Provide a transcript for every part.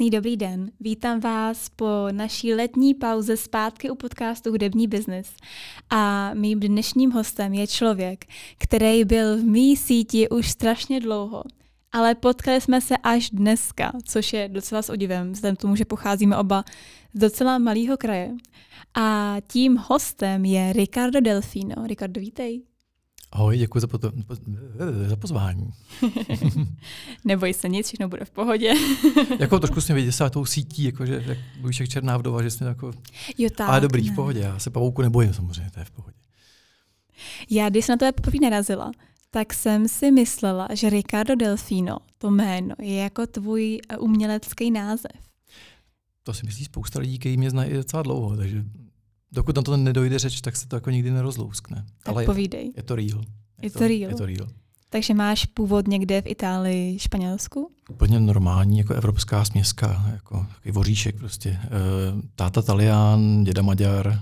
Krásný dobrý den. Vítám vás po naší letní pauze zpátky u podcastu Hudební biznis. A mým dnešním hostem je člověk, který byl v mý síti už strašně dlouho. Ale potkali jsme se až dneska, což je docela s odivem, vzhledem k tomu, že pocházíme oba z docela malého kraje. A tím hostem je Ricardo Delfino. Ricardo, vítej. Ahoj, děkuji za, poto- za pozvání. Neboj se nic, všechno bude v pohodě. jako trošku jsem vyděsila tou sítí, jakože jak Bojšek Černá vdova, že jsem jako... Jo, tak, Ale dobrý, ne. v pohodě, já se pavouku nebojím samozřejmě, to je v pohodě. Já, když jsem na tebe poprvé narazila, tak jsem si myslela, že Ricardo Delfino, to jméno, je jako tvůj eh, umělecký název. To si myslí spousta lidí, kteří mě znají docela dlouho, takže dokud na to nedojde řeč, tak se to jako nikdy nerozlouskne. Tak Ale je, povídej. je to real. Je to real. Je to real. Takže máš původ někde v Itálii, Španělsku? Úplně normální, jako evropská směska, jako takový voříšek prostě. E, táta Talián, děda Maďar, e,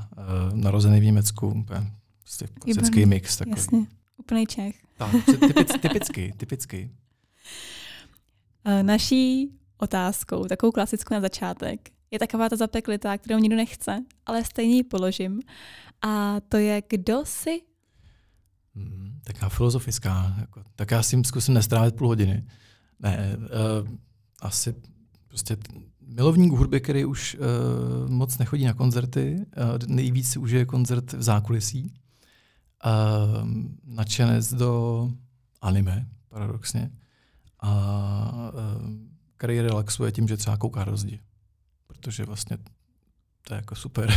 narozený v Německu, úplně prostě klasický mix. Takový. Jasně, úplný Čech. Tak, typic, typicky, typicky. Eh, Naší otázkou, takovou klasickou na začátek, je taková ta zapeklitá, kterou nikdo nechce, ale stejně ji položím. A to je, kdo jsi? Hmm, taká filozofická. Jako, tak já si jim zkusím nestrávit půl hodiny. Ne, uh, asi prostě milovník hudby, který už uh, moc nechodí na koncerty, uh, nejvíc si užije koncert v zákulisí. Uh, nadšenec do anime, paradoxně. A uh, který relaxuje tím, že třeba kouká do zdi. Protože vlastně to je jako super.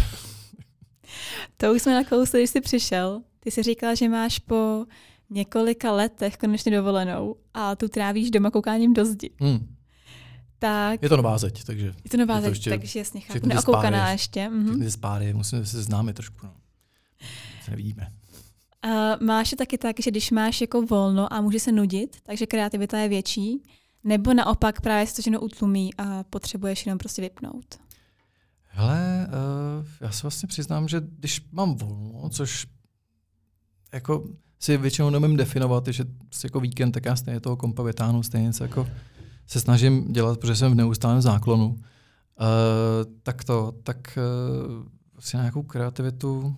To už jsme nakousli, když jsi přišel. Ty jsi říkala, že máš po několika letech konečně dovolenou a tu trávíš doma koukáním do zdi. Hmm. Tak Je to nová zeď, takže je to nová je to zeď, ještě- takže jasně chápu. Neokoukaná ještě. Mhm. ty spáry, musíme se známit trošku. No. Se nevidíme. A máš to taky tak, že když máš jako volno a může se nudit, takže kreativita je větší, nebo naopak právě se to všechno utlumí a potřebuješ jenom prostě vypnout. Hele, uh, já se vlastně přiznám, že když mám volno, což jako si většinou nemím definovat, že prostě jako víkend, tak já stejně toho kompa vytáhnu, stejně něco jako se snažím dělat, protože jsem v neustálém záklonu. Uh, tak to, tak uh, vlastně na nějakou kreativitu.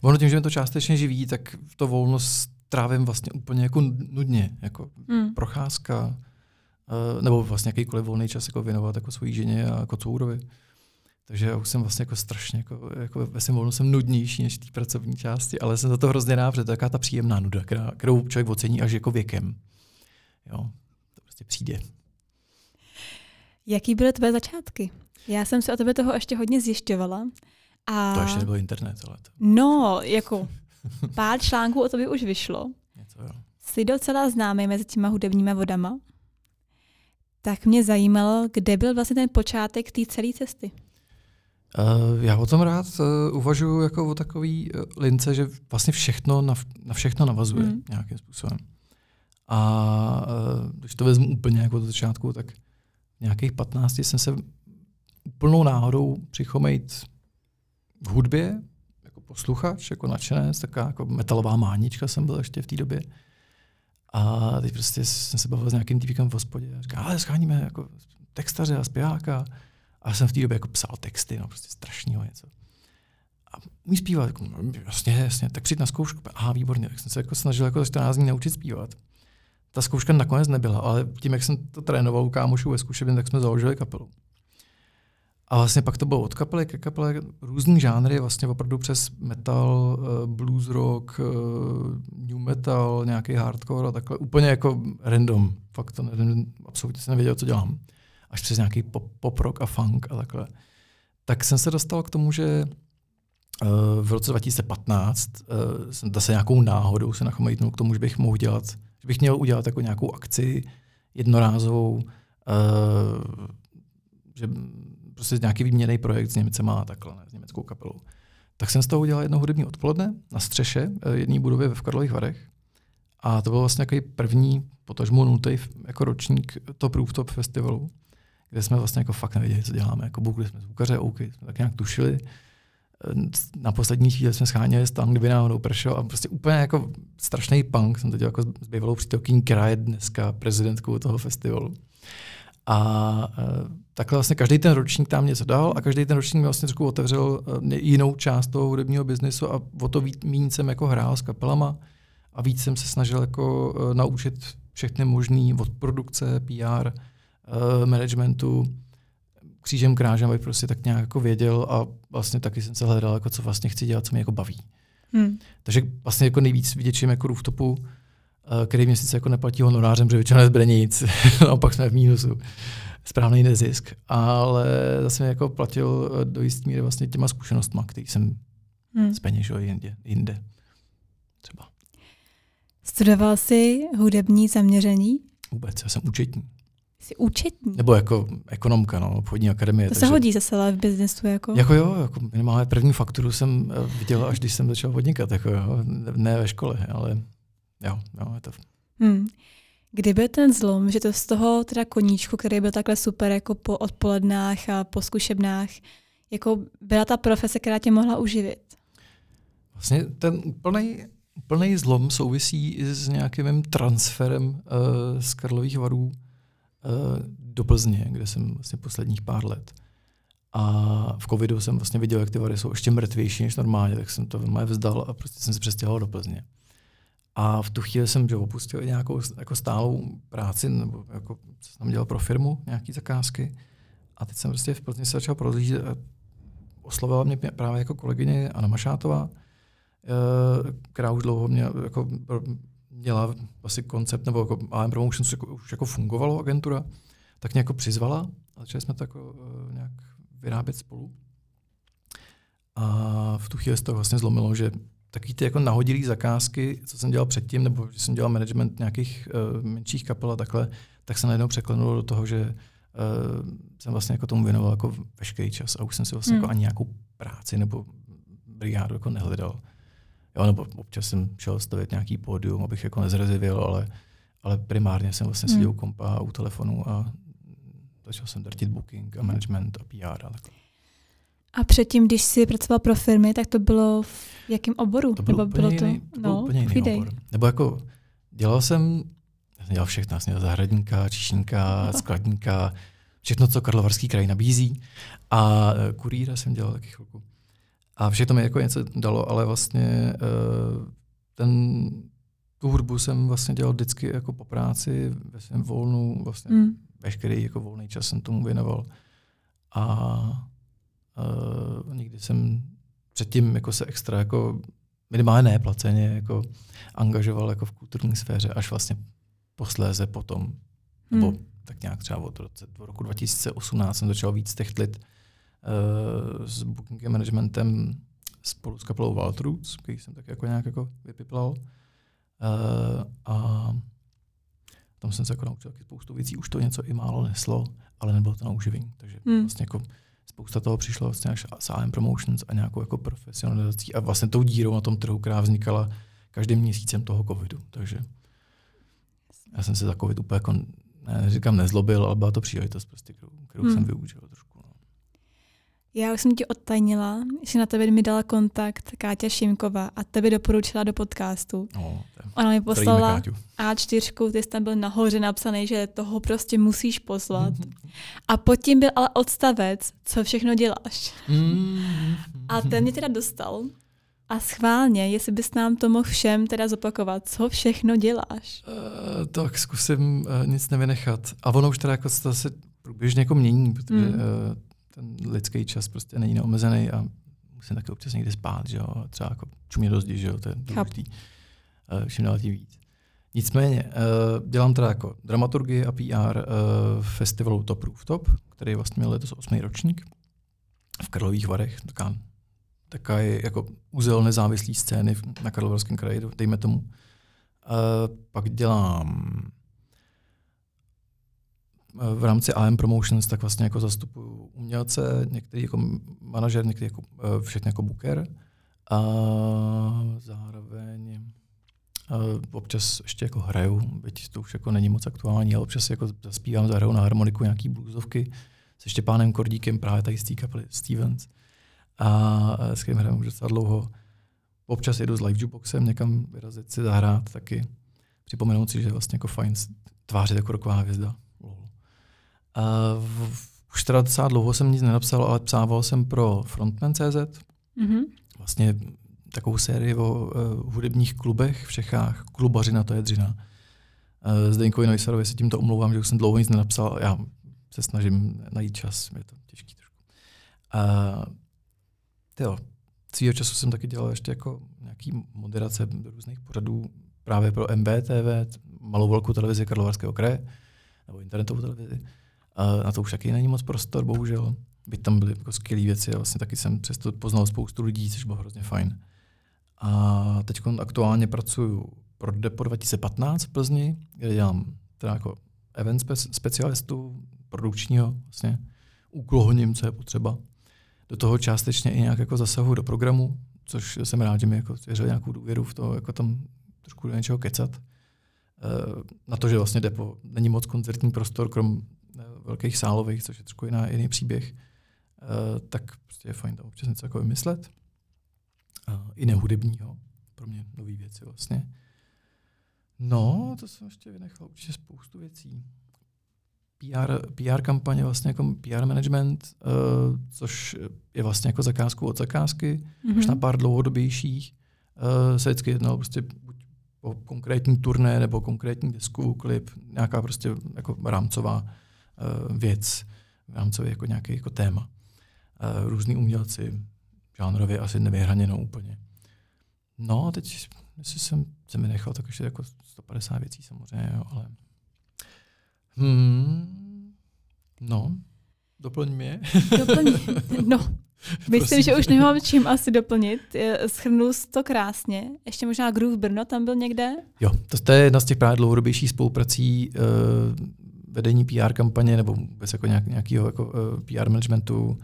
Ono tím, že mě to částečně živí, tak to volno strávím vlastně úplně jako nudně. Jako Hmm. procházka, eh, nebo vlastně jakýkoliv volný čas jako věnovat jako svojí ženě a kocourovi. Takže já už jsem vlastně jako strašně, jako, jako ve svém volnu jsem nudnější než v té pracovní části, ale jsem za to hrozně rád, protože to je taková ta příjemná nuda, která, kterou člověk ocení až jako věkem. Jo, to prostě přijde. Jaký byly tvé začátky? Já jsem se o tebe toho ještě hodně zjišťovala. A To ještě nebyl internet, ale to No, jako pár článků o tobě už vyšlo. něco, jo. Jsi docela známý mezi těma hudebníma vodama. Tak mě zajímalo, kde byl vlastně ten počátek té celé cesty. Uh, já o tom rád uh, uvažuji jako o takový uh, lince, že vlastně všechno na, na všechno navazuje Mm. nějakým způsobem. A když to vezmu úplně jako do začátku, tak nějakých 15 jsem se úplnou náhodou přichomejt v hudbě, jako posluchač, jako nadšenec, taková jako metalová mánička jsem byl ještě v té době. A teď prostě jsem se bavil s nějakým týpkem v hospodě a říkal, ale scháníme jako textaře a zpěváka. A jsem v té době jako psal texty, no prostě strašného něco. A umí zpívat, jako, no, jasně, jasně, tak přijď na zkoušku. Aha, výborně, tak jsem se jako snažil jako za 14 dní naučit zpívat. Ta zkouška nakonec nebyla, ale tím, jak jsem to trénoval u kámošů ve zkušebně, tak jsme založili kapelu. A vlastně pak to bylo od kapely ke kapele různý žánry, vlastně opravdu přes metal, eh, blues rock, eh, new metal, nějaký hardcore a takhle. Úplně jako random. Fakt to nevím, absolutně jsem nevěděl, co dělám. Až přes nějaký pop, pop rock a funk a takhle. Tak jsem se dostal k tomu, že eh, v roce 2015 eh, jsem zase nějakou náhodou se nachomejtnul k tomu, že bych mohl dělat, že bych měl udělat jako nějakou akci jednorázovou, že prostě nějaký výměný projekt s Němcema a takhle, ne, s německou kapelou. Tak jsem z toho udělal jedno hudební odpoledne na střeše eh, jedné budovy v Karlových Varech. A to byl vlastně takový první, potažmo nultý jako ročník Top Rooftop festivalu, kde jsme vlastně jako fakt nevěděli, co děláme. Jako boukli jsme zvukaře, OK, jsme tak nějak tušili. Eh, Na poslední chvíli jsme scháněli stan, kdyby náhodou pršel a prostě úplně jako strašný punk. Jsem to dělal jako s bývalou přítelkyní, která je dneska prezidentkou toho festivalu. A takhle vlastně každý ten ročník tam něco dal a každý ten ročník mi vlastně trošku otevřel jinou část toho hudebního biznesu a o to méně jsem jako hrál s kapelama a víc jsem se snažil jako naučit všechny možný od produkce, PR, managementu, křížem krážem, abych prostě tak nějak jako věděl a vlastně taky jsem se hledal, jako co vlastně chci dělat, co mě jako baví. Hmm. Takže vlastně jako nejvíc vděčím jako rooftopu, který mě sice jako neplatí honorářem, že většinou nezbyde nic, naopak jsme v mínusu, správný nezisk, ale zase mě jako platil eh, do jisté míry vlastně těma zkušenostma, který jsem hmm. zpeněžil jinde, jinde. Třeba. Studoval jsi hudební zaměření? Vůbec, já jsem účetní. Jsi účetní? Nebo jako ekonomka, no, obchodní akademie. To takže, se hodí zase ale v biznesu. Jako. jako jo, jako minimálně první fakturu jsem eh, viděl, až když jsem začal podnikat, jako jo, ne ve škole, ale jo, jo je to. Hmm. Kdyby ten zlom, že to z toho teda koníčku, který byl takhle super jako po odpolednách a po zkušebnách, jako byla ta profese, která tě mohla uživit? Vlastně ten úplný úplný zlom souvisí i s nějakým transferem uh, z Karlových varů Eh, do Plzně, kde jsem vlastně posledních pár let. A v covidu jsem vlastně viděl, jak ty vary jsou ještě mrtvější než normálně, tak jsem to velmi vzdal a prostě jsem se přestěhoval do Plzně. A v tu chvíli jsem že opustil nějakou jako stálou práci, nebo jako jsem dělal pro firmu, nějaký zakázky. A teď jsem prostě v Plzni se začal prozlížet oslovila mě právě jako kolegyně Anna Mašátová, eh, která už dlouho mě jako měla asi koncept, nebo jako AM Promotions jako, už jako fungovalo agentura, tak mě jako přizvala a začali jsme to jako uh, nějak vyrábět spolu. A v tu chvíli se to vlastně zlomilo, že takový ty jako nahodilý zakázky, co jsem dělal předtím, nebo že jsem dělal management nějakých uh, menších kapel a takhle, tak se najednou překlenulo do toho, že uh, jsem vlastně jako tomu věnoval jako veškerý čas a už jsem si vlastně hmm. jako ani nějakou práci nebo brigádu jako nehledal. Jo, nebo občas jsem šel stavit nějaký pódium, abych jako nezrezivil, ale, ale primárně jsem vlastně seděl hmm. u kompa u telefonu a začal jsem drtit booking a management a PR a takhle. A předtím, když jsi pracoval pro firmy, tak to bylo v jakém oboru? To bylo, Nebo bylo to, jiný, to no, úplně jiný obor. Nebo jako dělal jsem, jsem dělal všechno, jsem dělal zahradníka, čišníka, skladníka, všechno, co Karlovarský kraj nabízí. A e, kurýra jsem dělal taky chvilku. A všechno mi jako něco dalo, ale vlastně uh, ten, tu hudbu jsem vlastně dělal vždycky jako po práci, ve svém volnu, vlastně mm. veškerý jako volný čas jsem tomu věnoval. A uh, nikdy jsem předtím jako se extra jako minimálně neplaceně jako angažoval jako v kulturní sféře, až vlastně posléze potom, mm. nebo tak nějak třeba od, roce, od roku 2018 jsem začal víc techtlit uh, s booking managementem spolu s kapelou Waltroots, který jsem tak jako nějak jako vypiplal. Uh, a tam jsem se jako naučil taky spoustu věcí, už to něco i málo neslo, ale nebylo to na uživení. Takže hmm. vlastně jako spousta toho přišlo vlastně až s AM Promotions a nějakou jako profesionalizací a vlastně tou dírou na tom trhu, která vznikala každým měsícem toho covidu. Takže já jsem se za covid úplně jako, ne, říkám nezlobil, ale byla to příležitost, prostě, kterou, kterou hmm. jsem využil trošku. Já už jsem ti odtajnila, že na tebe mi dala kontakt Káťa Šimková a tebe doporučila do podcastu. No, Ona mi poslala A4, ty jsi tam byl nahoře napsaný, že toho prostě musíš poslat. A pod tím byl ale odstavec, co všechno děláš. a ten mě teda dostal. A schválně, jestli bys nám to mohl všem teda zopakovat, co všechno děláš? Uh, tak zkusím uh, nic nevynechat. A ono už teda jako se průběžně jako mění, protože mm. uh, ten lidský čas prostě není neomezený a musím taky občas někdy spát, že jo, třeba jako čumě do zdi, že jo, to je důležitý. Uh, čím dál tím víc. Nicméně, uh, dělám teda jako dramaturgii a PR eh, festivalu Top Rooftop, který vlastně měl letos osmý ročník v Karlových Varech, taká, taká je jako úzel nezávislý scény na Karlovarském kraji, dejme tomu. Pak dělám v rámci AM Promotions tak vlastně jako zastupuju umělce, některý jako manažer, některý jako, eh, všechny jako booker. A zároveň uh, občas ještě jako hraju, byť to už jako není moc aktuální, ale občas jako zaspívám, zahraju na harmoniku nějaký bluesovky se Štěpánem Kordíkem, právě tady z té kapely Stevens. A s kterým hraju už docela dlouho. Občas jedu s live jukeboxem někam vyrazit si zahrát taky. Připomenout si, že je vlastně jako fajn tvářit jako roková hvězda. Uh, už teda docela dlouho jsem nic nenapsal, ale psával jsem pro Frontman.cz. Mm-hmm. Vlastně takovou sérii o uh, hudebních klubech v Čechách. Klubařina, to je dřina. Uh, Zdeňkovi Neussarovi se tímto omlouvám, že už jsem dlouho nic nenapsal. Já se snažím najít čas, je to těžký trošku. Uh, tyjo, svýho času jsem taky dělal ještě jako nějaký moderace do různých pořadů právě pro MBTV, malou velkou televizi Karlovarského kraje, nebo internetovou televizi. A na to už taky není moc prostor, bohužel. Byť tam byly jako skvělé věci a vlastně taky jsem přesto poznal spoustu lidí, což bylo hrozně fajn. A teď aktuálně pracuji pro Depo 2015 v Plzni, kde dělám teda jako event spe- specialistu, produkčního vlastně, úklohoním, co je potřeba. Do toho částečně i nějak jako zasahu do programu, což jsem rád, že mi jako svěřil nějakou důvěru v to, jako tam trošku do něčeho kecat. E, na to, že vlastně Depo není moc koncertní prostor, krom velkých sálových, což je trošku jiná, jiný příběh, e, tak prostě je fajn tam občas něco jako vymyslet. I nehudebního, pro mě nový věci vlastně. No, to jsem ještě vynechal určitě spoustu věcí. PR, PR kampaně, vlastně jako PR management, uh, což je vlastně jako zakázku od zakázky, mm-hmm. až na pár dlouhodobějších uh, se vždycky jednalo prostě buď o konkrétní turné nebo konkrétní desku, klip, nějaká prostě jako rámcová uh, věc, rámcový jako nějaký jako téma. Uh, různý umělci, žánrově asi nevyhraněno úplně. No, teď, jestli jsem se mi nechal, tak ještě jako 150 věcí samozřejmě, jo, ale Hmm, no, doplň mě. Doplň, no, Myslím, že už nemám čím asi doplnit. Schrnul jsi to krásně. Ještě možná Groove Brno tam byl někde? Jo, to, to je jedna z těch právě dlouhodobějších spoluprací vedení PR kampaně nebo vůbec jako nějak, nějakého jako, eh, PR managementu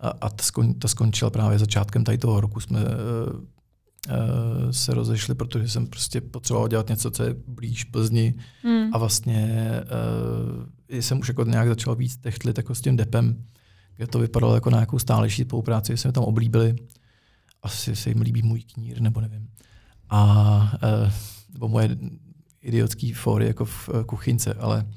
a, a to, skon, to skončilo právě začátkem tady toho roku. Jsme uh, uh, se rozešli, protože jsem prostě potřeboval dělat něco, co je blíž Plzni hmm. a vlastně uh, jsem už jako nějak začal víc techtlit jako s tím depem, kde to vypadalo jako na nějakou stálejší spolupráci, jsme tam oblíbili. Asi se jim líbí můj knír, nebo nevím. A uh, nebo moje idiotský fóry jako v kuchynce, ale uh,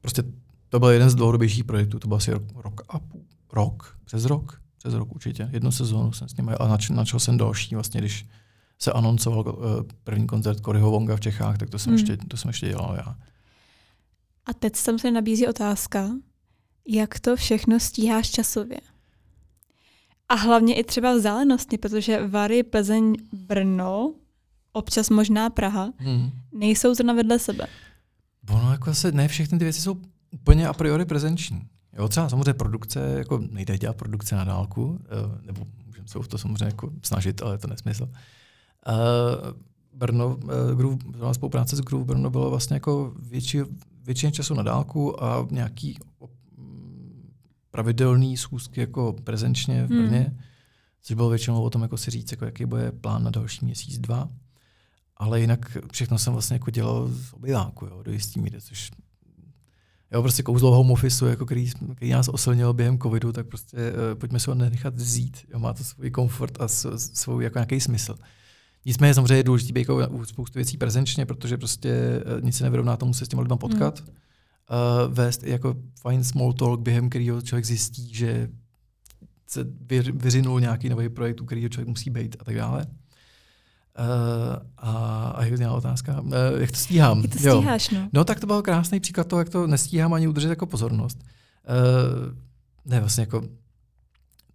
prostě to byl jeden z dlouhodobějších projektů, to byl asi rok, rok a půl, rok, přes rok, přes rok určitě. Jednu sezónu jsem s nimi a nač, načal jsem další, vlastně, když se anoncoval uh, první koncert Koryho Wonga v Čechách, tak to jsem, hmm. ještě, to jsem ještě dělal já. A teď se mi nabízí otázka, jak to všechno stíháš časově? A hlavně i třeba vzdálenostně, protože Vary, Plzeň, Brno, občas možná Praha, hmm. nejsou to vedle sebe. Ono jako se ne všechny ty věci jsou úplně a priori prezenční. Jo, třeba samozřejmě produkce, jako nejde dělat produkce na dálku, eh, nebo můžeme se to samozřejmě jako snažit, ale je to nesmysl. Uh, Brno, uh, Groove, spolupráce s Groove Brno bylo vlastně jako větší, většině času na dálku a nějaký pravidelný schůzky jako prezenčně v Brně, hmm. což bylo většinou o tom, jako si říct, jako jaký bude plán na další měsíc, dva. Ale jinak všechno jsem vlastně jako dělal z obyváku, jo, do jistý míry, což Jo, prostě kouzlo home office, jako který, který nás osilnil během covidu, tak prostě uh, pojďme se ho nenechat vzít. Jo, má to svůj komfort a svůj jako nějaký smysl. Nicméně samozřejmě je důležité být jako u spoustu věcí prezenčně, protože prostě uh, nic se nevyrovná tomu se s těmi lidmi potkat. Mm. Uh, vést i jako fajn small talk, během kterého člověk zjistí, že se vyřinul nějaký nový projekt, u kterého člověk musí být a tak dále. Uh, a, a jak zněla otázka? Uh, jak to stíhám? Jak to stíháš, jo. no? No tak to byl krásný příklad toho, jak to nestíhám ani udržet jako pozornost. Uh, ne, vlastně jako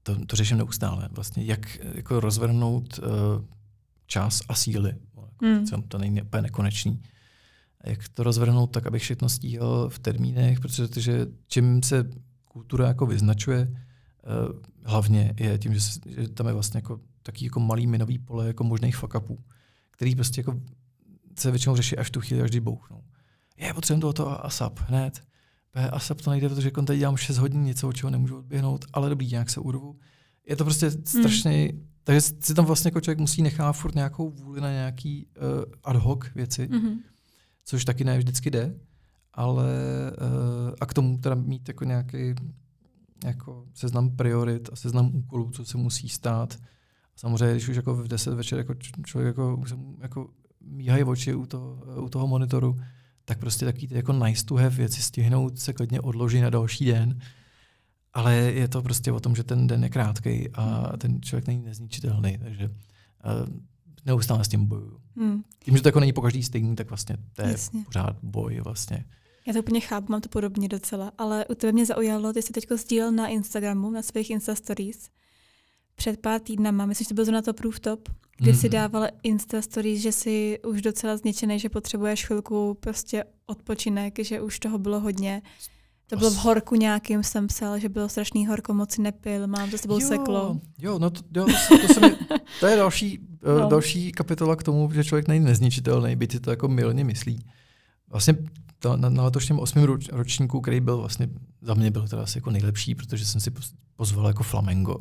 to, to řeším neustále. Vlastně jak jako rozvrhnout uh, čas a síly. Mm. To není úplně nekonečný. Jak to rozvrhnout tak, abych všechno stíhal v termínech, protože čím se kultura jako vyznačuje, uh, hlavně je tím, že, že tam je vlastně jako taký jako malý minový pole jako možných fuck upů, který prostě jako se většinou řeší až tu chvíli, až když bouchnou. Je, potřebujeme toho to ASAP hned. ASAP to nejde, protože jako tady dělám 6 hodin něco, od čeho nemůžu odběhnout, ale dobrý, nějak se urvu. Je to prostě strašně, hmm. takže si tam vlastně jako člověk musí nechat furt nějakou vůli na nějaký uh, ad hoc věci, hmm. což taky ne vždycky jde, ale uh, a k tomu teda mít jako nějaký jako seznam priorit a seznam úkolů, co se musí stát, Samozřejmě, když už jako v 10 večer jako člověk jako, jako míhají oči u toho, u toho monitoru, tak prostě taky ty jako nice to have věci stihnout se klidně odloží na další den. Ale je to prostě o tom, že ten den je krátký a ten člověk není nezničitelný, takže uh, neustále s tím bojuju. Hmm. Tím, že to jako není po každý stejný, tak vlastně to je Jasně. pořád boj vlastně. Já to úplně chápu, mám to podobně docela, ale u tebe mě zaujalo, ty jsi teď sdílel na Instagramu, na svých Insta Stories, před pár týdnama, myslím, že to byl na to Proof Top, kdy mm. si dával Insta Stories, že jsi už docela zničený, že potřebuješ chvilku prostě odpočinek, že už toho bylo hodně. To bylo v horku nějakým, jsem psal, že bylo strašný horko, moc nepil, mám to s tebou jo, seklo. Jo, no to, jo, to, to, mi, to je další, no. uh, další kapitola k tomu, že člověk není nezničitelný, byť si to jako milně myslí. Vlastně to, na, na letošním osmém roč, ročníku, který byl vlastně, za mě byl teda asi jako nejlepší, protože jsem si pozval jako Flamengo.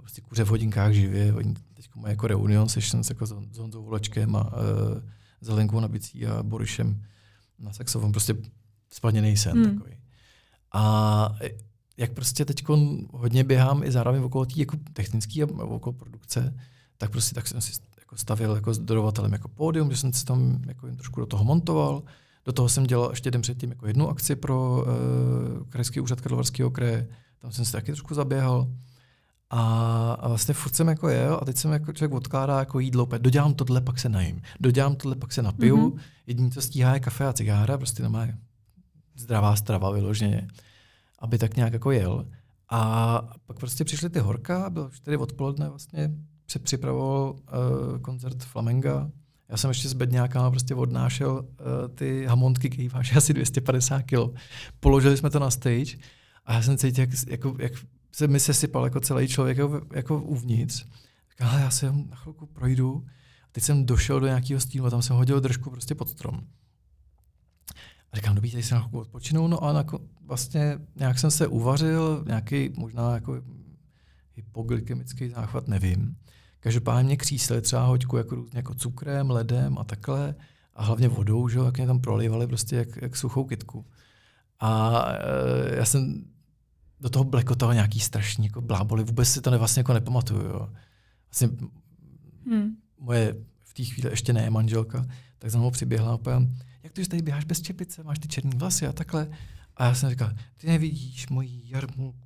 Prostě kuře v hodinkách živě, oni teď mají jako reunion sessions jako s, Honzou Volečkem a uh, Zelenkou na bicí a Borišem na saxofon, prostě splněný sen hmm. takový. A jak prostě teď hodně běhám i zároveň okolo té jako technické a okolo produkce, tak prostě tak jsem si jako stavil jako s dodavatelem jako pódium, že jsem si tam jako jen trošku do toho montoval. Do toho jsem dělal ještě den předtím jako jednu akci pro uh, krajský úřad Karlovarského kraje. Tam jsem si taky trošku zaběhal. A, a vlastně furt jsem jako jel a teď jsem jako člověk odkládá jako jídlo, opět dodělám tohle, pak se najím. Dodělám tohle, pak se napiju. Mm-hmm. Jediný, co stíhá, je kafe a cigára, prostě nemá zdravá strava vyloženě aby tak nějak jako jel. A pak prostě přišly ty horka, bylo 4 odpoledne vlastně, se připravoval uh, koncert Flamenga. Já jsem ještě s bedňákama prostě odnášel uh, ty hamontky, který váží asi 250 kg. Položili jsme to na stage a já jsem cítil, jak, jako, jak se mi sesypal jako celý člověk jako, jako uvnitř. Říkal, já se na chvilku projdu. A teď jsem došel do nějakého stínu a tam jsem hodil držku prostě pod strom. A říkám, dobrý, tady se na chvilku odpočinou, no a na, vlastně nějak jsem se uvařil, nějaký možná jako hypoglykemický záchvat, nevím. Každopádně mě křísli třeba hoďku jako různě jako cukrem, ledem a takhle a hlavně vodou, že jak mě tam prolivali prostě jak, jak suchou kytku. A e, já jsem do toho blekotal nějaký strašný jako bláboli, vůbec si to ne, vlastně jako nepamatuju. Jo. Vlastně hmm. moje v té chvíli ještě ne manželka, tak za mnou přiběhla a jak to, že tady běháš bez čepice, máš ty černé vlasy a takhle. A já jsem říkal, ty nevidíš moji jarmulku.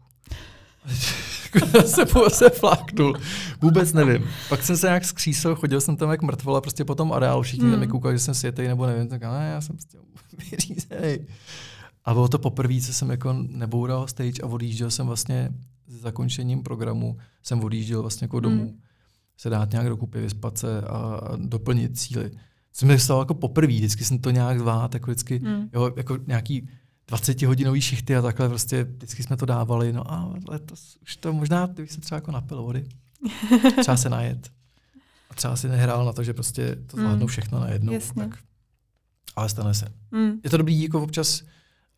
se se fláknul. Vůbec nevím. Pak jsem se nějak skřísil, chodil jsem tam jak mrtvola, prostě po tom areálu, všichni hmm. tam mi koukali, že jsem světej nebo nevím, tak ne, já jsem prostě vyřízený. A bylo to poprvé, co jsem jako neboural stage a odjížděl jsem vlastně s zakončením programu, jsem odjížděl vlastně jako domů, hmm. se dát nějak dokupy, vyspat se a doplnit cíly. Jsem mi stalo jako poprvé, vždycky jsem to nějak zvát, jako vždycky, hmm. jo, jako nějaký 20-hodinový šichty a takhle prostě vždycky jsme to dávali. No a letos už to možná, kdybych se třeba jako napil vody, třeba se najet. A třeba si nehrál na to, že prostě to mm. zvládnou mm. všechno najednou. Jasně. Tak, ale stane se. Mm. Je to dobrý jako občas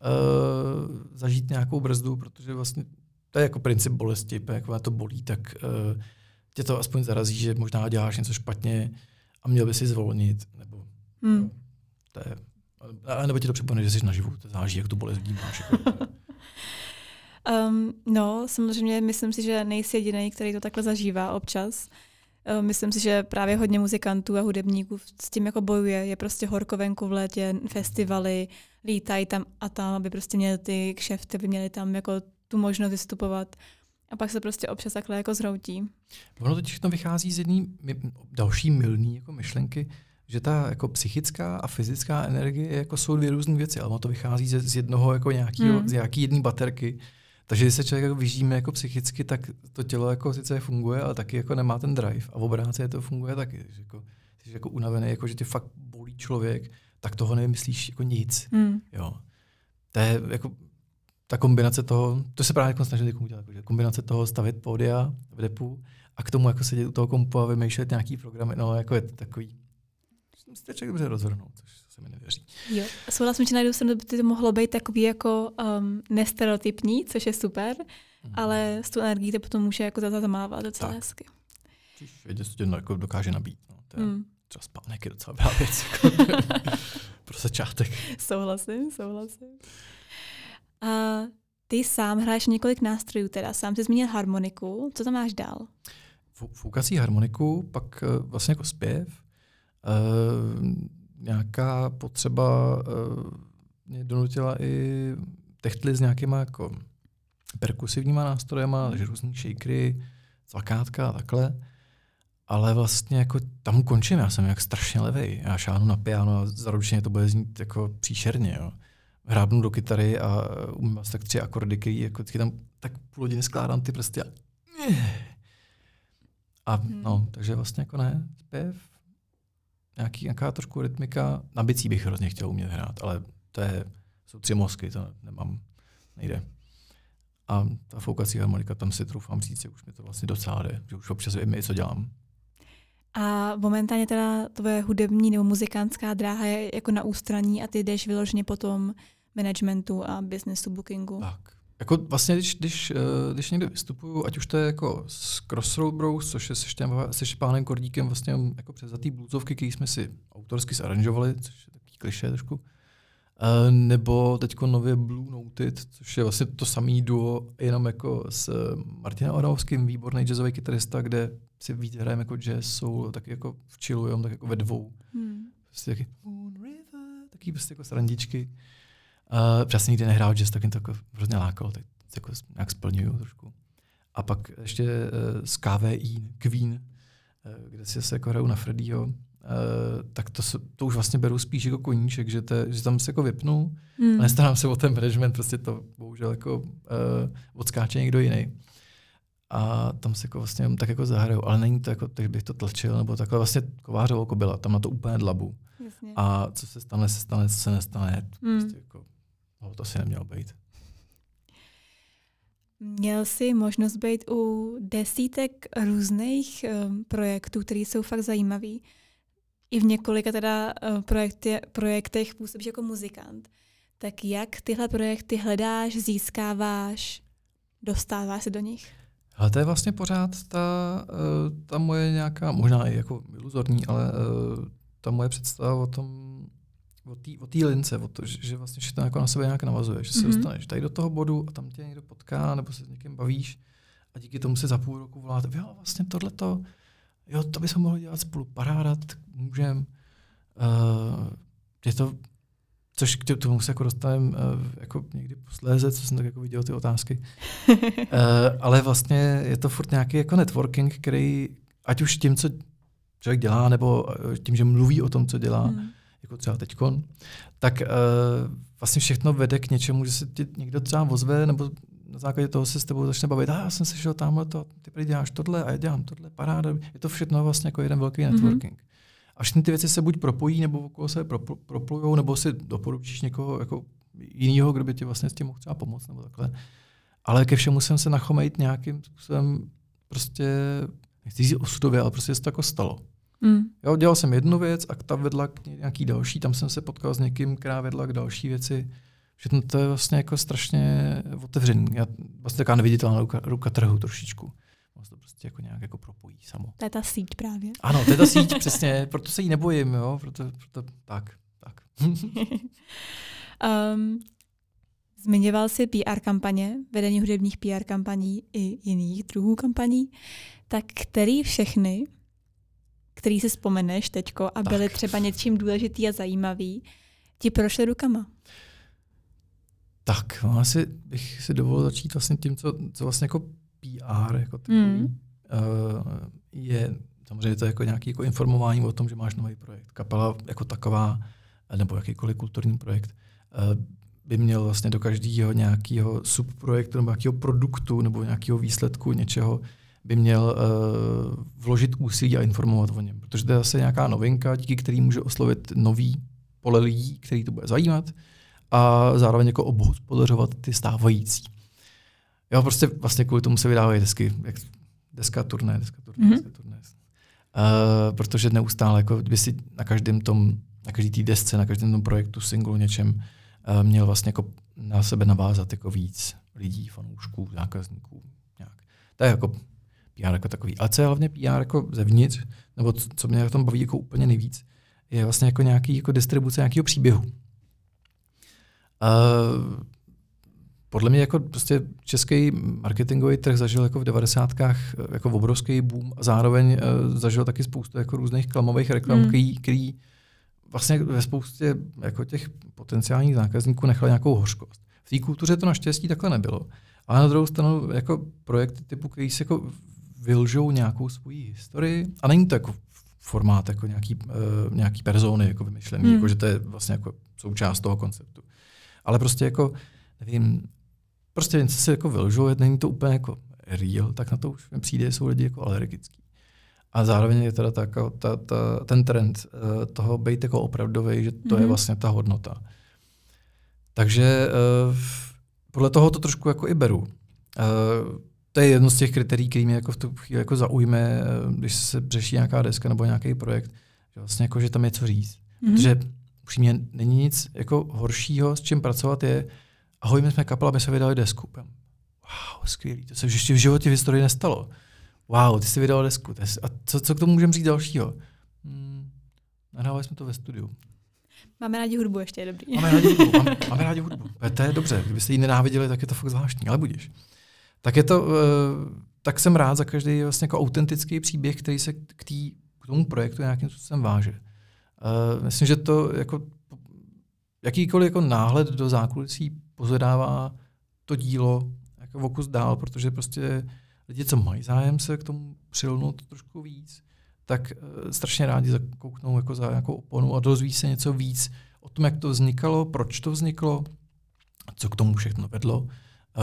uh, zažít nějakou brzdu, protože vlastně to je jako princip bolesti, jako to bolí, tak uh, tě to aspoň zarazí, že možná děláš něco špatně a měl by si zvolnit. Nebo, mm. no, to je a nebo ti to připomene, že jsi naživu, to záleží, jak tu bolest vnímáš. um, no, samozřejmě myslím si, že nejsi jediný, který to takhle zažívá občas. Um, myslím si, že právě hodně muzikantů a hudebníků s tím jako bojuje. Je prostě horko venku v létě, festivaly, lítají tam a tam, aby prostě měli ty kšefty, aby měli tam jako tu možnost vystupovat. A pak se prostě občas takhle jako zhroutí. Ono teď to vychází z jedné další milný jako myšlenky, že ta jako psychická a fyzická energie jako jsou dvě různé věci, ale ono to vychází z, z jednoho jako nějakýho, hmm. z nějaký jedné baterky. Takže když se člověk jako vyžíme jako psychicky, tak to tělo jako sice funguje, ale taky jako nemá ten drive. A v obráceně to funguje taky. Že jako, jsi jako unavený, jako že tě fakt bolí člověk, tak toho nevymyslíš jako nic. Hmm. Jo. To je jako ta kombinace toho, to se právě jako snažím někomu dělat, jako, kombinace toho stavit pódia v depu a k tomu jako sedět u toho kompu a vymýšlet nějaký programy, no jako je to takový musíte člověk dobře rozhodnout, což se mi nevěří. Jo, souhlasím, že na jednu stranu by to mohlo být takový jako um, nestereotypní, což je super, mm. ale s tou energií to potom může jako zamávat docela tak. hezky. Vědět, co tě jako dokáže nabít. No. To je mm. Třeba spánek je docela dobrá věc. Jako pro začátek. Souhlasím, souhlasím. A ty sám hraješ několik nástrojů, teda sám jsi zmínil harmoniku. Co tam máš dál? Foukací harmoniku, pak uh, vlastně jako zpěv, Uh, nějaká potřeba uh, mě donutila i techtli s nějakýma jako perkusivníma nástrojema, takže různý shakery, zakátka a takhle. Ale vlastně jako tam končím, já jsem jak strašně levý. Já šáhnu na piano a zaručeně to bude znít jako příšerně. Jo. Hrábnu do kytary a umím asi tak tři akordy, který jako tam tak půl hodiny skládám ty prsty a... A hmm. no, takže vlastně jako ne, zpěv, nějaký, nějaká trošku rytmika, na bicí bych hrozně chtěl umět hrát, ale to je, jsou tři mozky, to nemám, nejde. A ta foukací harmonika, tam si troufám říct, že už mi to vlastně docela jde, že už občas vím, co dělám. A momentálně teda tvoje hudební nebo muzikantská dráha je jako na ústraní a ty jdeš vyloženě po tom managementu a businessu bookingu. Tak. Jako vlastně, když, když, eh, když někde vystupuju, ať už to je jako s Crossroad Bros, což je se, štěm, se Špánem Kordíkem vlastně jako přezatý bluesovky, který jsme si autorsky zaranžovali, což je takový kliše trošku, Uh, nebo teď nově Blue Noted, což je vlastně to samý duo, jenom jako s Martinem Oravským, výborný jazzový kytarista, kde si víc hrajeme jako jazz, soul, taky jako v chillu, jenom tak jako ve dvou. Hmm. Prostě taky Moon River, taky prostě jako srandičky. Uh, přesně nikdy nehrál jazz, tak jen to jako hrozně lákalo, tak jako nějak splňuju trošku. A pak ještě uh, z KVI, Queen, uh, kde si se jako hraju na Freddyho, Uh, tak to, to už vlastně beru spíš jako koníček, že, te, že tam se jako vypnu hmm. a nestarám se o ten management, prostě to bohužel jako uh, odskáče někdo jiný. A tam se jako vlastně tak jako zahraju, ale není to jako, tak bych to tlčil, nebo takhle vlastně kovářovo byla, tam na to úplně dlabu. Jasně. A co se stane, se stane, co se nestane, hmm. prostě jako, no, to si nemělo být. Měl jsi možnost být u desítek různých um, projektů, které jsou fakt zajímavé i v několika teda uh, projekty, projektech působíš jako muzikant. Tak jak tyhle projekty hledáš, získáváš, dostáváš se do nich? Ale to je vlastně pořád ta, uh, ta moje nějaká, možná i jako iluzorní, ale uh, ta moje představa o tom, o té lince, o to, že, že vlastně všechno jako na sebe nějak navazuje, že se mm-hmm. dostaneš tady do toho bodu a tam tě někdo potká, nebo se s někým bavíš a díky tomu se za půl roku voláte, jo, vlastně tohleto, jo, to bychom mohli dělat spolu, paráda, tak můžem. Uh, je to, což k tomu se jako dostaneme uh, jako někdy posléze, co jsem tak jako viděl ty otázky. uh, ale vlastně je to furt nějaký jako networking, který ať už tím, co člověk dělá, nebo tím, že mluví o tom, co dělá, hmm. jako třeba teďkon, tak uh, vlastně všechno vede k něčemu, že se ti někdo třeba ozve, nebo na základě toho se s tebou začne bavit, a já jsem se šel tamhle to, ty prý děláš tohle a já dělám tohle, paráda. Je to všechno vlastně jako jeden velký mhm. networking. Mm-hmm. A všechny ty věci se buď propojí, nebo okolo se propl- proplujou, nebo si doporučíš někoho jako jiného, kdo by ti vlastně s tím mohl třeba pomoct, nebo takhle. Ale ke všemu jsem se nachomejt nějakým způsobem prostě, nechci říct osudově, ale prostě se to jako stalo. Mm. Jo, dělal jsem jednu věc a ta vedla k nějaký další, tam jsem se potkal s někým, která vedla k další věci. Všechno to je vlastně jako strašně otevřený. Já, vlastně taková neviditelná ruka, ruka trhu trošičku. Ono to prostě jako nějak jako propojí samo. To je ta síť právě. Ano, to je ta síť, přesně, proto se jí nebojím, jo, proto, proto tak, tak. um, zmiňoval jsi PR kampaně, vedení hudebních PR kampaní i jiných druhů kampaní, tak který všechny, který si vzpomeneš teďko a byly tak. třeba něčím důležitý a zajímavý, ti prošly rukama? Tak, no, asi bych si dovolil začít vlastně tím, co, co vlastně jako PR jako takový, mm. uh, je samozřejmě to je jako nějaký jako informování o tom, že máš nový projekt. Kapela jako taková, nebo jakýkoliv kulturní projekt, uh, by měl vlastně do každého nějakého subprojektu nebo nějakého produktu nebo nějakého výsledku něčeho by měl uh, vložit úsilí a informovat o něm. Protože to je zase nějaká novinka, díky který může oslovit nový pole lidí, který to bude zajímat a zároveň jako obhospodařovat ty stávající. Jo, prostě vlastně kvůli tomu se vydávají desky, jak deska turné, deska turné, mm-hmm. deska turné. Uh, protože neustále jako by si na každém tom, na každý té desce, na každém tom projektu, singlu, něčem uh, měl vlastně jako na sebe navázat jako víc lidí, fanoušků, zákazníků. Nějak. To je jako PR jako takový. A co je hlavně PR jako zevnitř, nebo co, co mě na tom baví jako úplně nejvíc, je vlastně jako nějaký jako distribuce nějakého příběhu. Uh, podle mě jako prostě český marketingový trh zažil jako v 90. jako obrovský boom a zároveň uh, zažil taky spoustu jako různých klamových reklam, mm. který, který vlastně ve spoustě jako těch potenciálních zákazníků nechal nějakou hořkost. V té kultuře to naštěstí takhle nebylo. Ale na druhou stranu jako projekty typu, který se jako vylžou nějakou svoji historii, a není to jako formát jako nějaký, uh, nějaký persony jako vymyšlený, hmm. jako, že to je vlastně jako součást toho konceptu. Ale prostě jako, nevím, prostě něco se jako vylžou, není to úplně jako real, tak na to už přijde, jsou lidi jako alergický. A zároveň je teda ta, ta, ta, ten trend uh, toho být jako opravdový, že to mm-hmm. je mhm. vlastně ta hodnota. Takže uh, podle toho to trošku jako i beru. Uh, to je jedno z těch kritérií, který mě jako v tu chvíli jako zaujme, když se řeší nějaká deska nebo nějaký projekt, že vlastně jako, že tam je co říct. Mm-hmm. Protože upřímně není nic jako horšího, s čím pracovat je, ahoj, my jsme kapela, my jsme vydali desku. Wow, skvělý, to se ještě v životě v historii nestalo. Wow, ty jsi vydal desku. A co, co k tomu můžeme říct dalšího? Hmm, nahrávali jsme to ve studiu. Máme rádi hudbu, ještě je dobrý. Máme rádi hudbu, máme, máme rádi hudbu. To je dobře, kdybyste ji nenáviděli, tak je to fakt zvláštní, ale budíš. Tak je to, uh, tak jsem rád za každý vlastně jako autentický příběh, který se k, tý, k tomu projektu nějakým způsobem váže. Uh, myslím, že to jako jakýkoliv jako náhled do zákulisí pozvedává to dílo jako v okus dál, protože prostě lidi, co mají zájem se k tomu přilnout trošku víc, tak uh, strašně rádi zakouknou jako za nějakou oponu a dozví se něco víc o tom, jak to vznikalo, proč to vzniklo, co k tomu všechno vedlo, uh,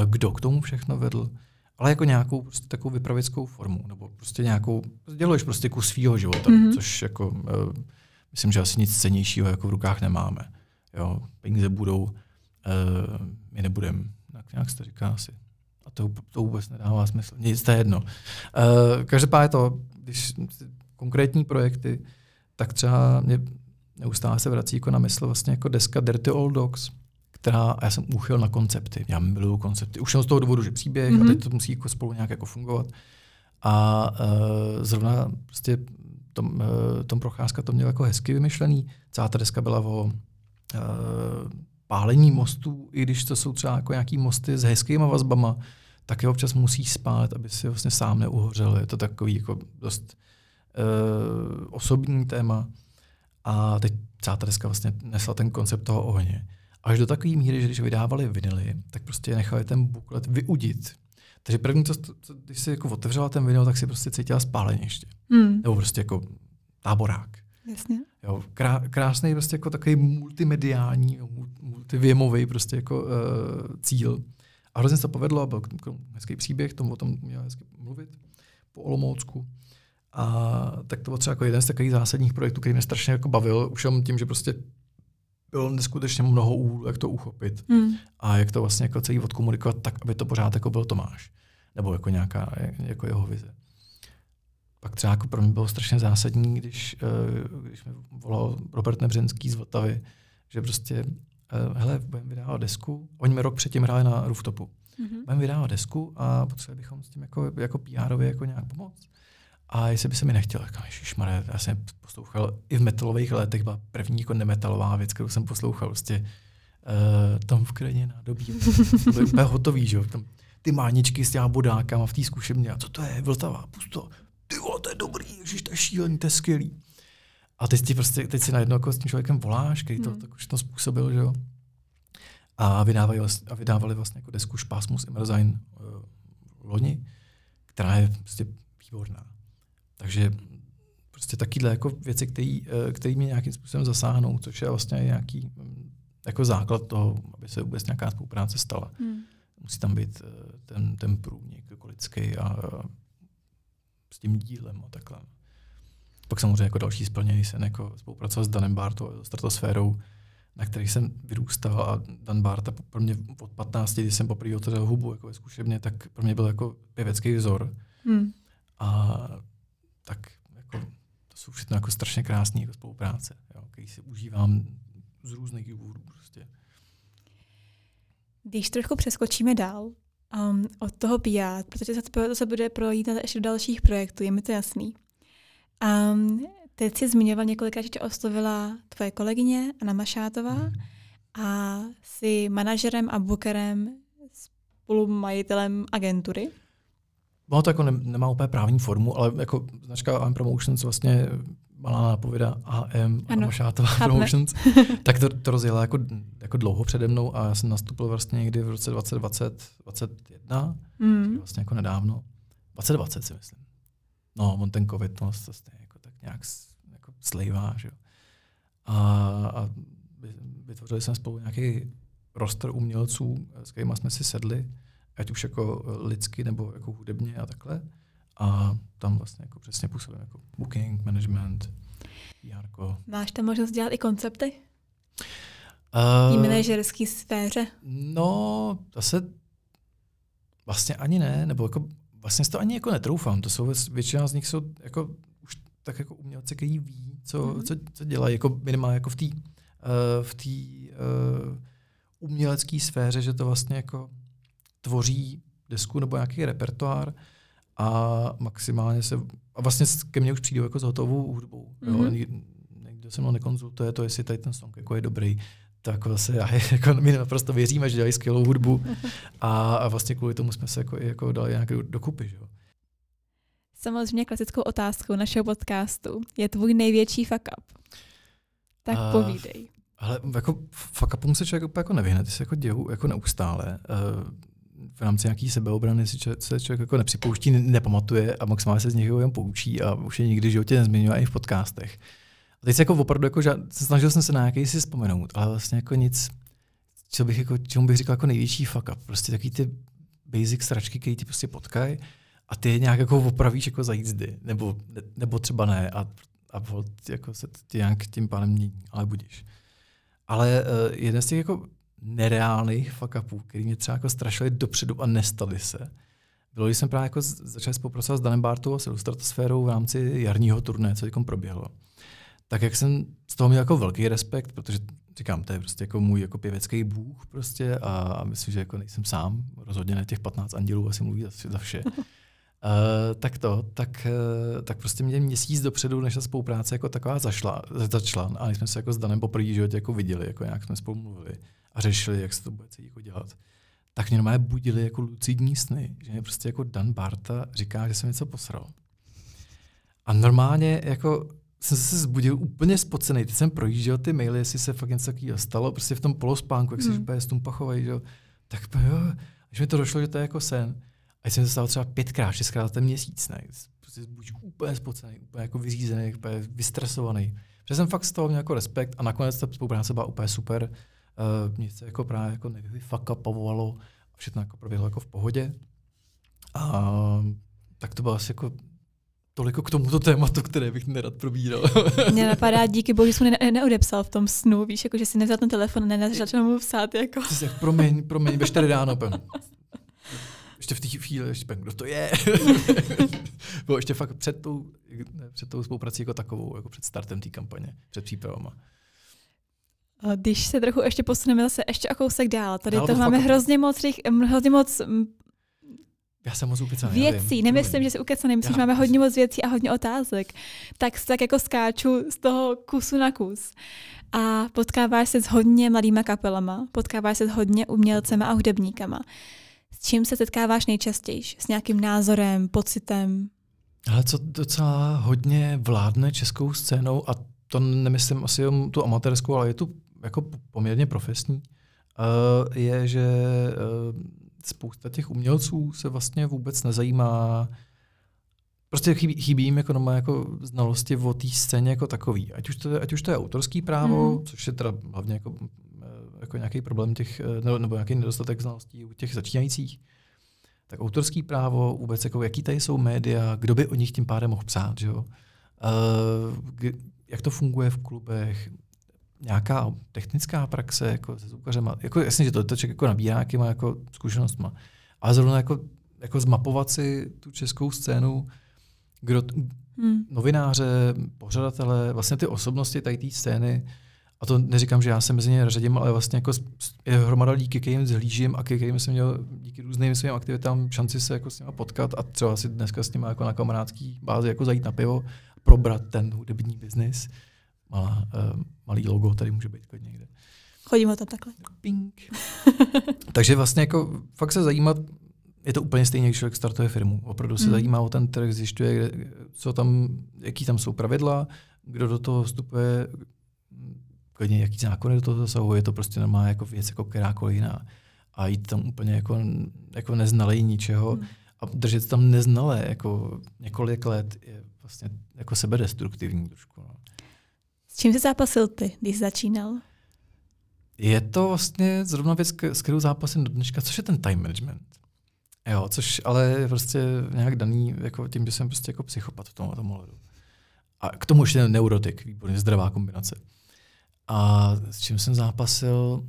kdo k tomu všechno vedl, ale jako nějakou prostě takovou vypravickou formu, nebo prostě nějakou, děluješ prostě kus svého života, mm-hmm. což jako, uh, myslím, že asi nic cenějšího jako v rukách nemáme. Jo, peníze budou, uh, my nebudeme, tak nějak se to říká asi. A to, to vůbec nedává smysl. Nic, to je jedno. Uh, každopádně to, když konkrétní projekty, tak třeba mě neustále se vrací jako na mysl vlastně jako deska Dirty Old Dogs, která, a já jsem uchyl na koncepty, já miluju koncepty. Už jsem z toho důvodu, že příběh mm-hmm. a teď mhm. to musí jako spolu nějak jako fungovat. A uh, zrovna prostě tom, uh, tom Procházka to měl jako hezky vymyšlený. Celá ta deska byla o uh, pálení mostů, i když to jsou třeba jako nějaký mosty s hezkýma vazbama, tak je občas musí spát, aby si vlastně sám neuhořel. Je to takový jako dost uh, osobní téma. A teď celá ta deska vlastně nesla ten koncept toho ohně. Až do takové míry, že když vydávali vinily, tak prostě nechali ten buklet vyudit. Takže první, co, co když si jako otevřela ten vinyl, tak si prostě cítila spálení ještě. Hmm. Nebo prostě jako táborák. Jasně. Jo, krá, krásný prostě jako takový multimediální, multivěmový prostě jako uh, cíl. A hrozně se to povedlo, byl hezký příběh, tomu o tom měl hezky mluvit po Olomoucku. A tak to byl třeba jako jeden z takových zásadních projektů, který mě strašně jako bavil, už tím, že prostě bylo neskutečně mnoho úhlů, jak to uchopit hmm. a jak to vlastně jako celý odkomunikovat tak, aby to pořád jako byl Tomáš. Nebo jako nějaká jako jeho vize. Pak třeba jako pro mě bylo strašně zásadní, když, uh, když mi volal Robert Nebřenský z Vltavy, že prostě, uh, hele, budeme vydávat desku. Oni mi rok předtím hráli na rooftopu. Mm-hmm. Budeme vydávat desku a potřebovali bychom s tím jako, jako pr jako nějak pomoct. A jestli by se mi nechtěl, jako ježišmarja, já jsem poslouchal i v metalových letech, byla první jako nemetalová věc, kterou jsem poslouchal, prostě uh, tam v krajině nádobí, to úplně hotový, že jo, tam ty máničky s těma bodákama v té zkušebně, a co to je, Vltava, pusto, ty to je dobrý, ježiš, to je šílený, to je skvělý. A teď, ti prostě, teď si najednou jako s tím člověkem voláš, který to, hmm. to, to způsobil, že jo. A vydávali, vlastně, a vydávali vlastně jako desku Spasmus Immersein uh, loni, která je prostě výborná. Takže prostě takovéhle jako věci, které mě nějakým způsobem zasáhnou, což je vlastně nějaký mm, jako základ toho, aby se vůbec nějaká spolupráce stala. Hmm. Musí tam být eh, ten, ten průnik jako lidský a s tím dílem a takhle. Pak samozřejmě jako další splnění jsem jako spolupracoval s Danem Bartou, s Stratosférou, na kterých jsem vyrůstal a Dan Barta pro mě od 15, když jsem poprvé otevřel hubu jako ve zkušebně, tak pro mě byl jako pěvecký vzor. Hmm. A tak jako, to jsou všechno jako strašně krásné jako spolupráce, jo, který si užívám z různých důvodů. Prostě. Když trošku přeskočíme dál um, od toho PR, protože se to se bude prolítat ještě do dalších projektů, je mi to jasný. Um, teď jsi zmiňoval několikrát, že tě oslovila tvoje kolegyně Anna Mašátová mm. a jsi manažerem a bookerem spolumajitelem agentury. ono to jako ne, nemá úplně právní formu, ale jako značka AM Promotions vlastně malá nápověda AM Ano, chápeme. Promotions, tak to, to rozjela jako, jako dlouho přede mnou a já jsem nastoupil vlastně někdy v roce 2020, 2021, Mm. vlastně jako nedávno. 2020 si myslím. No, on ten covid, no, to stejně jako tak nějak jako slejvá, že jo. A, a vy- vytvořili jsme spolu nějaký roster umělců, s kterými jsme si sedli, ať už jako lidsky nebo jako hudebně a takhle. A tam vlastně jako přesně působím jako booking, management, PR. Máš tam možnost dělat i koncepty? Uh, V manažerské sféře? No, zase vlastně ani ne, nebo jako vlastně si to ani jako netroufám. To jsou většina z nich jsou jako už tak jako umělci, kteří ví, co, Mhm. mm-hmm. co, co dělají, jako minimálně jako v té uh, v té uh, umělecké sféře, že to vlastně jako tvoří desku nebo nějaký repertoár a maximálně se, a vlastně ke mně už přijdou jako s hotovou hudbou. Mm-hmm. Jo? Mhm. Nikdo se mnou nekonzultuje to, jestli tady ten song jako je dobrý, tak vlastně já, jako my naprosto věříme, že dělají skvělou hudbu a, a vlastně kvůli tomu jsme se jako, jako dali nějak do- dokupy. Že? jo. Samozřejmě klasickou otázkou našeho podcastu je tvůj největší fuck up. Tak A- povídej. Ale jako fuck upům se člověk úplně jako nevyhne, ty se jako dějou jako neustále. Uh, v rámci nějaký sebeobrany si člověk, se člověk jako nepřipouští, ne- nepamatuje a maximálně se z něj jen poučí a už je nikdy v životě nezmiňuje ani v podcastech. A teď se jako opravdu jako žád, snažil jsem se na nějaký si vzpomenout, ale vlastně jako nic, co bych jako, čemu bych říkal jako největší fuck up. Prostě takový ty basic sračky, které ti prostě potkají a ty je nějak jako opravíš jako za jízdy, nebo, nebo třeba ne a, a jako se ti nějak tím pádem mění, ale budíš. Ale uh, jeden z těch jako nereálných fuck upů, který mě třeba jako strašili dopředu a nestali se, bylo, když jsem právě jako začal spolupracovat s Danem Bartou a s Illustratosférou v rámci jarního turné, co teď proběhlo. Tak jak jsem z toho měl jako velký respekt, protože říkám, to je prostě jako můj jako pěvecký bůh prostě a, a myslím, že jako nejsem sám, rozhodně ne těch 15 andělů asi mluví za, za vše. Uh, tak to, tak, uh, tak prostě mě měsíc dopředu, než ta spolupráce jako taková zašla, začala, a jsme se jako s Danem poprvé životě jako viděli, jako nějak jsme spolu mluvili a řešili, jak se to bude celý jako dělat, tak mě normálně budili jako lucidní sny, že mě prostě jako Dan Barta říká, že jsem něco posral. A normálně jako jsem se zbudil úplně spocený. Teď jsem projížděl ty maily, jestli se fakt něco takového stalo, prostě v tom polospánku, jak jsi Hmm. úplně stumpachovej, že jo. Tak jo, až mi to došlo, že to je jako sen. A jsem se stalo třeba pětkrát, šestkrát za ten měsíc, ne. Prostě zbudíš úplně spocený, úplně jako vyřízený, úplně vystresovaný. Protože jsem fakt z toho měl jako respekt a nakonec ta spolupráce byla úplně super. Uh, mě se jako právě jako nevyfakapovalo a všechno jako proběhlo jako v pohodě. A tak to bylo asi jako toliko k tomuto tématu, které bych nerad probíral. Mě napadá, díky bohu, že jsi mu ne- neodepsal v tom snu, víš, jako že si nevzal ten telefon a nezačal mu psát, jako. Ty jsi promiň, promiň, ve čtyři ráno, pen. Ještě v té chvíli, ještě pen, kdo to je? Bylo ještě fakt před tou, ne, před tou spoluprací jako takovou, jako před startem té kampaně, před přípravama. Když se trochu ještě posuneme zase ještě o kousek dál, tady Dál to máme fakt- hrozně moc, hrozně moc Já jsem moc ukecaný, věcí, já nemyslím, že jsi ukecaný, myslím, Já- že máme hodně moc věcí a hodně otázek. Tak se tak jako skáču z toho kusu na kus. A potkáváš se s hodně mladýma kapelama, potkáváš se s hodně umělcema a hudebníkama. S čím se setkáváš nejčastěji? S nějakým názorem, pocitem? Ale co docela hodně vládne českou scénou, a to nemyslím asi jenom tu amatérskou, ale je tu jako poměrně profesní, eh, je, že eh, spousta těch umělců se vlastně vůbec nezajímá, prostě chybí, chybí jim jako, doma jako znalosti o té scéně jako takový. Ať už to, je- ať už to je autorský právo, Mhm. což je teda hlavně jako, eh, jako nějaký problém těch, nebo, nebo nějaký nedostatek znalostí u těch začínajících, tak autorský právo, vůbec jako jaký tady jsou média, kdo by o nich tím pádem mohl psát, že jo? Uh, jak to funguje v klubech, nějaká technická praxe jako se zvukařema, jako jasně, že to, to člověk jako nabírá nějakýma jako zkušenostma, ale zrovna jako, jako zmapovat si tu českou scénu, kdo, Hmm. novináře, pořadatele, vlastně ty osobnosti tady té scény, a to neříkám, že já se mezi ně řadím, ale vlastně jako je hromada lidí, ke kterým zhlížím a ke kterým jsem měl díky různým svým aktivitám šanci se jako s nimi potkat a třeba si dneska s nimi jako na kamarádský bázi jako zajít na pivo, probrat ten hudební biznis. Malá, uh, malý logo tady může být klidně někde. Chodím ho tam takhle. Pink. Takže vlastně jako fakt se zajímat je to úplně stejně, když člověk startuje firmu. Opravdu se mm. zajímá o ten trh, zjišťuje, co tam, jaký tam jsou pravidla, kdo do toho vstupuje, klidně jaký zákony do toho zasahuje, je to prostě normálně jako věc jako kterákoliv jiná. A jít tam úplně jako, jako neznalej ničeho mm. a držet tam neznalé jako několik let je vlastně jako sebedestruktivní trošku. No. S čím jsi zápasil ty, když jsi začínal? Je to vlastně zrovna věc, s kterou zápasím do dneška, což je ten time management. Jo, což ale je prostě nějak daný jako tím, že jsem prostě jako psychopat v tomhle tom ohledu. A k tomu ještě neurotik, výborně zdravá kombinace. A s čím jsem zápasil,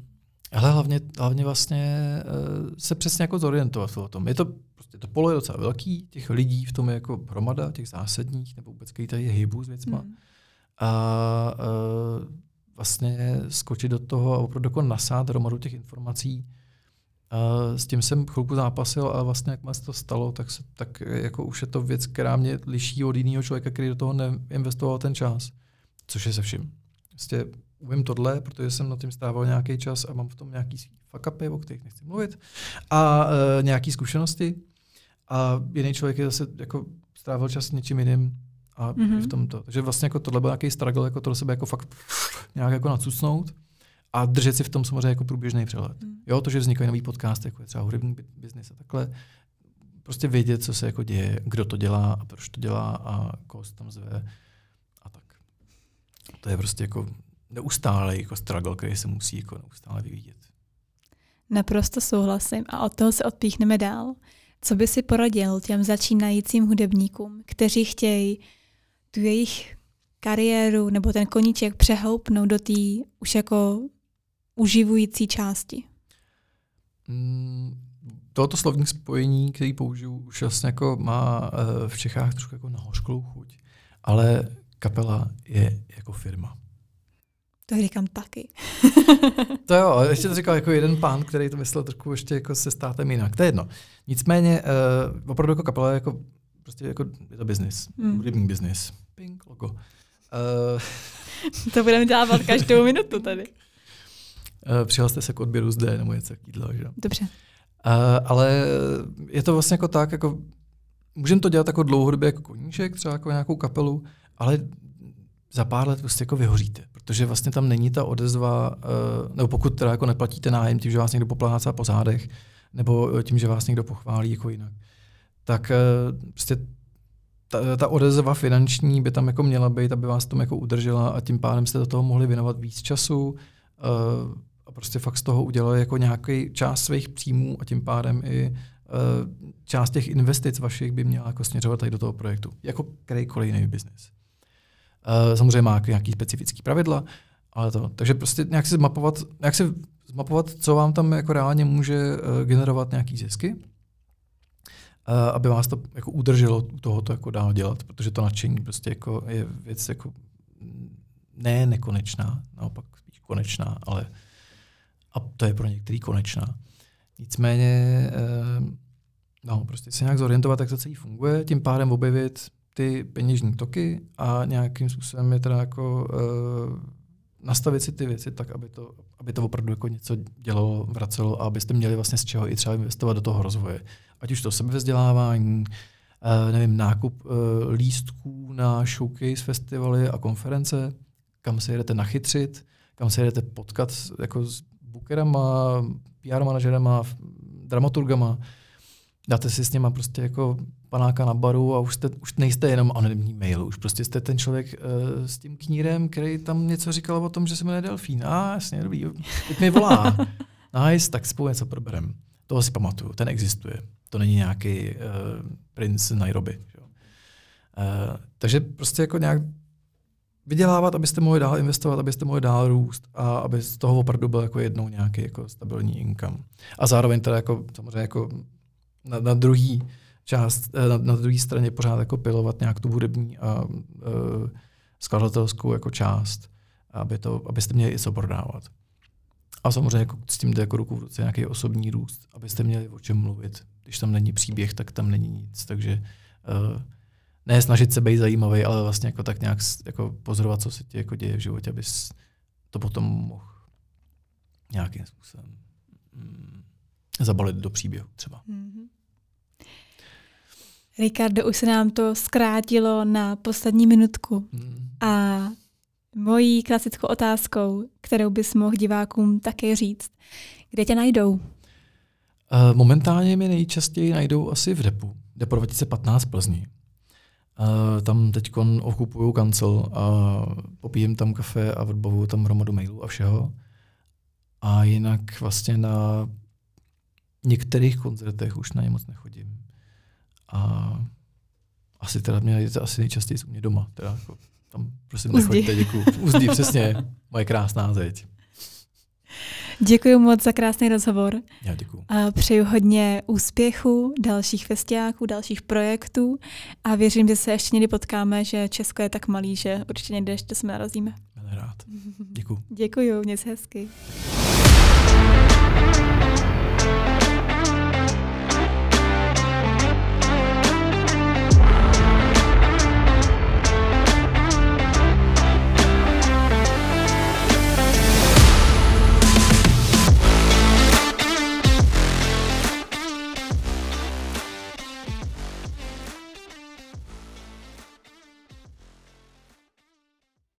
ale hlavně, hlavně vlastně uh, se přesně jako zorientovat v tom. Je to, prostě to pole je docela velký, těch lidí v tom je jako hromada, těch zásadních, nebo vůbec který tady je hybu s věcma. Mm. A uh, vlastně skočit do toho a opravdu jako nasát hromadu těch informací, a s tím jsem chvilku zápasil a vlastně jak se to stalo, tak, se, tak jako už je to věc, která mě liší od jiného člověka, který do toho neinvestoval ten čas. Což je se vším. Vlastně umím tohle, protože jsem na tím stával nějaký čas a mám v tom nějaký fuck upy, o kterých nechci mluvit, a e, nějaké zkušenosti. A jiný člověk je zase jako strávil čas něčím jiným a mm-hmm. v tomto. Takže vlastně jako tohle byl nějaký struggle, jako to do sebe jako fakt nějak jako nacucnout a držet si v tom samozřejmě jako průběžný přehled. Mm. Jo, to, že vznikají nový podcast, jako je třeba hudební biznis a takhle, prostě vědět, co se jako děje, kdo to dělá a proč to dělá a koho se tam zve a tak. To je prostě jako neustále jako struggle, který se musí jako neustále vyvíjet. Naprosto souhlasím a od toho se odpíchneme dál. Co by si poradil těm začínajícím hudebníkům, kteří chtějí tu jejich kariéru nebo ten koníček přehoupnout do té už jako uživující části? Mm, tohoto slovní spojení, který použiju, už vlastně jako má eh, v Čechách trošku jako nahořklou chuť. Ale kapela je jako firma. To říkám taky. to jo, ještě to říkal jako jeden pán, který to myslel trošku ještě jako se státem jinak. To je jedno. Nicméně, uh, opravdu jako kapela je jako, prostě jako, je to business, hmm. hudební business. Pink logo. Uh, to budeme dělat každou minutu tady. Uh, přihlaste se k odběru zde nebo něco takového. Že? Dobře. Uh, ale je to vlastně jako tak, jako můžeme to dělat jako dlouhodobě jako koníček, třeba jako nějakou kapelu, ale za pár let prostě jako vyhoříte, protože vlastně tam není ta odezva, uh, nebo pokud teda jako neplatíte nájem tím, že vás někdo poplácá po zádech, nebo tím, že vás někdo pochválí jako jinak, tak uh, prostě ta, ta odezva finanční by tam jako měla být, aby vás tam jako udržela a tím pádem jste do toho mohli věnovat víc času uh, a prostě fakt z toho udělali jako nějaký část svých příjmů a tím pádem i uh, část těch investic vašich by měla jako směřovat tady do toho projektu, jako kterýkoliv jiný biznis. Uh, samozřejmě má nějaký specifický pravidla, ale to, takže prostě nějak si zmapovat, nějak si zmapovat, co vám tam jako reálně může generovat nějaký zisky, aby vás to jako udrželo tohoto jako dál dělat, protože to nadšení prostě jako je věc jako ne nekonečná, naopak spíš konečná, ale a to je pro některý konečná. Nicméně, uh, no, prostě se nějak zorientovat, jak to celý funguje, tím pádem objevit ty peněžní toky a nějakým způsobem je teda jako uh, nastavit si ty věci tak, aby to, aby to opravdu jako něco dělalo, vracelo a abyste měli vlastně z čeho i třeba investovat do toho rozvoje. Ať už to sebevzdělávání, uh, nevím, nákup uh, lístků na showcase festivaly a konference, kam se jedete nachytřit, kam se jedete potkat jako s bookerama, PR manažerama, dramaturgama, dáte si s něma prostě jako panáka na baru a už, jste, už nejste jenom anonymní mail, už prostě jste ten člověk uh, s tím knírem, který tam něco říkal o tom, že se jmenuje Delfín. A ah, jasně, dobrý, teď mi volá. nice, tak spolu něco proberem. Toho si pamatuju, ten existuje. To není nějaký uh, princ Nairobi. Jo. Uh, takže prostě jako nějak vydělávat, abyste mohli dál investovat, abyste mohli dál růst a aby z toho opravdu byl jako jednou nějaký jako stabilní income. A zároveň teda jako samozřejmě jako na, na druhý část, eh, na, na druhé straně pořád jako pilovat nějak tu hudební a uh, skladatelskou jako část, aby to, abyste měli i co prodávat. A samozřejmě jako s tím jde jako ruku v ruce nějaký osobní růst, abyste měli o čem mluvit. Když tam není příběh, tak tam není nic. Takže uh, ne snažit se být zajímavý, ale vlastně jako tak nějak jako pozorovat, co se ti jako děje v životě, abys to potom mohl nějakým způsobem mm, zabalit do příběhu třeba. Mm-hmm. Ricardo, už se nám to zkrátilo na poslední minutku. Hmm. A mojí klasickou otázkou, kterou bys mohl divákům také říct, kde tě najdou? Uh, momentálně mi nejčastěji najdou asi v Depu, Depo 2015 Plzni. Uh, tam teď okupuju kancel a popijím tam kafe a odbavuju tam hromadu mailů a všeho. A jinak vlastně na některých koncertech už na ně moc nechodím. A asi teda mě najdete asi nejčastěji u mě doma. Teda jako, tam prosím nechoďte, děkuju. Uzdí, přesně, moje krásná zeď. Děkuji moc za krásný rozhovor. Já děkuji. A přeju hodně úspěchu, dalších festiáků, dalších projektů a věřím, že se ještě někdy potkáme, že Česko je tak malý, že určitě někde ještě se narazíme. rád. Děkuji. Děkuji, měj se hezky.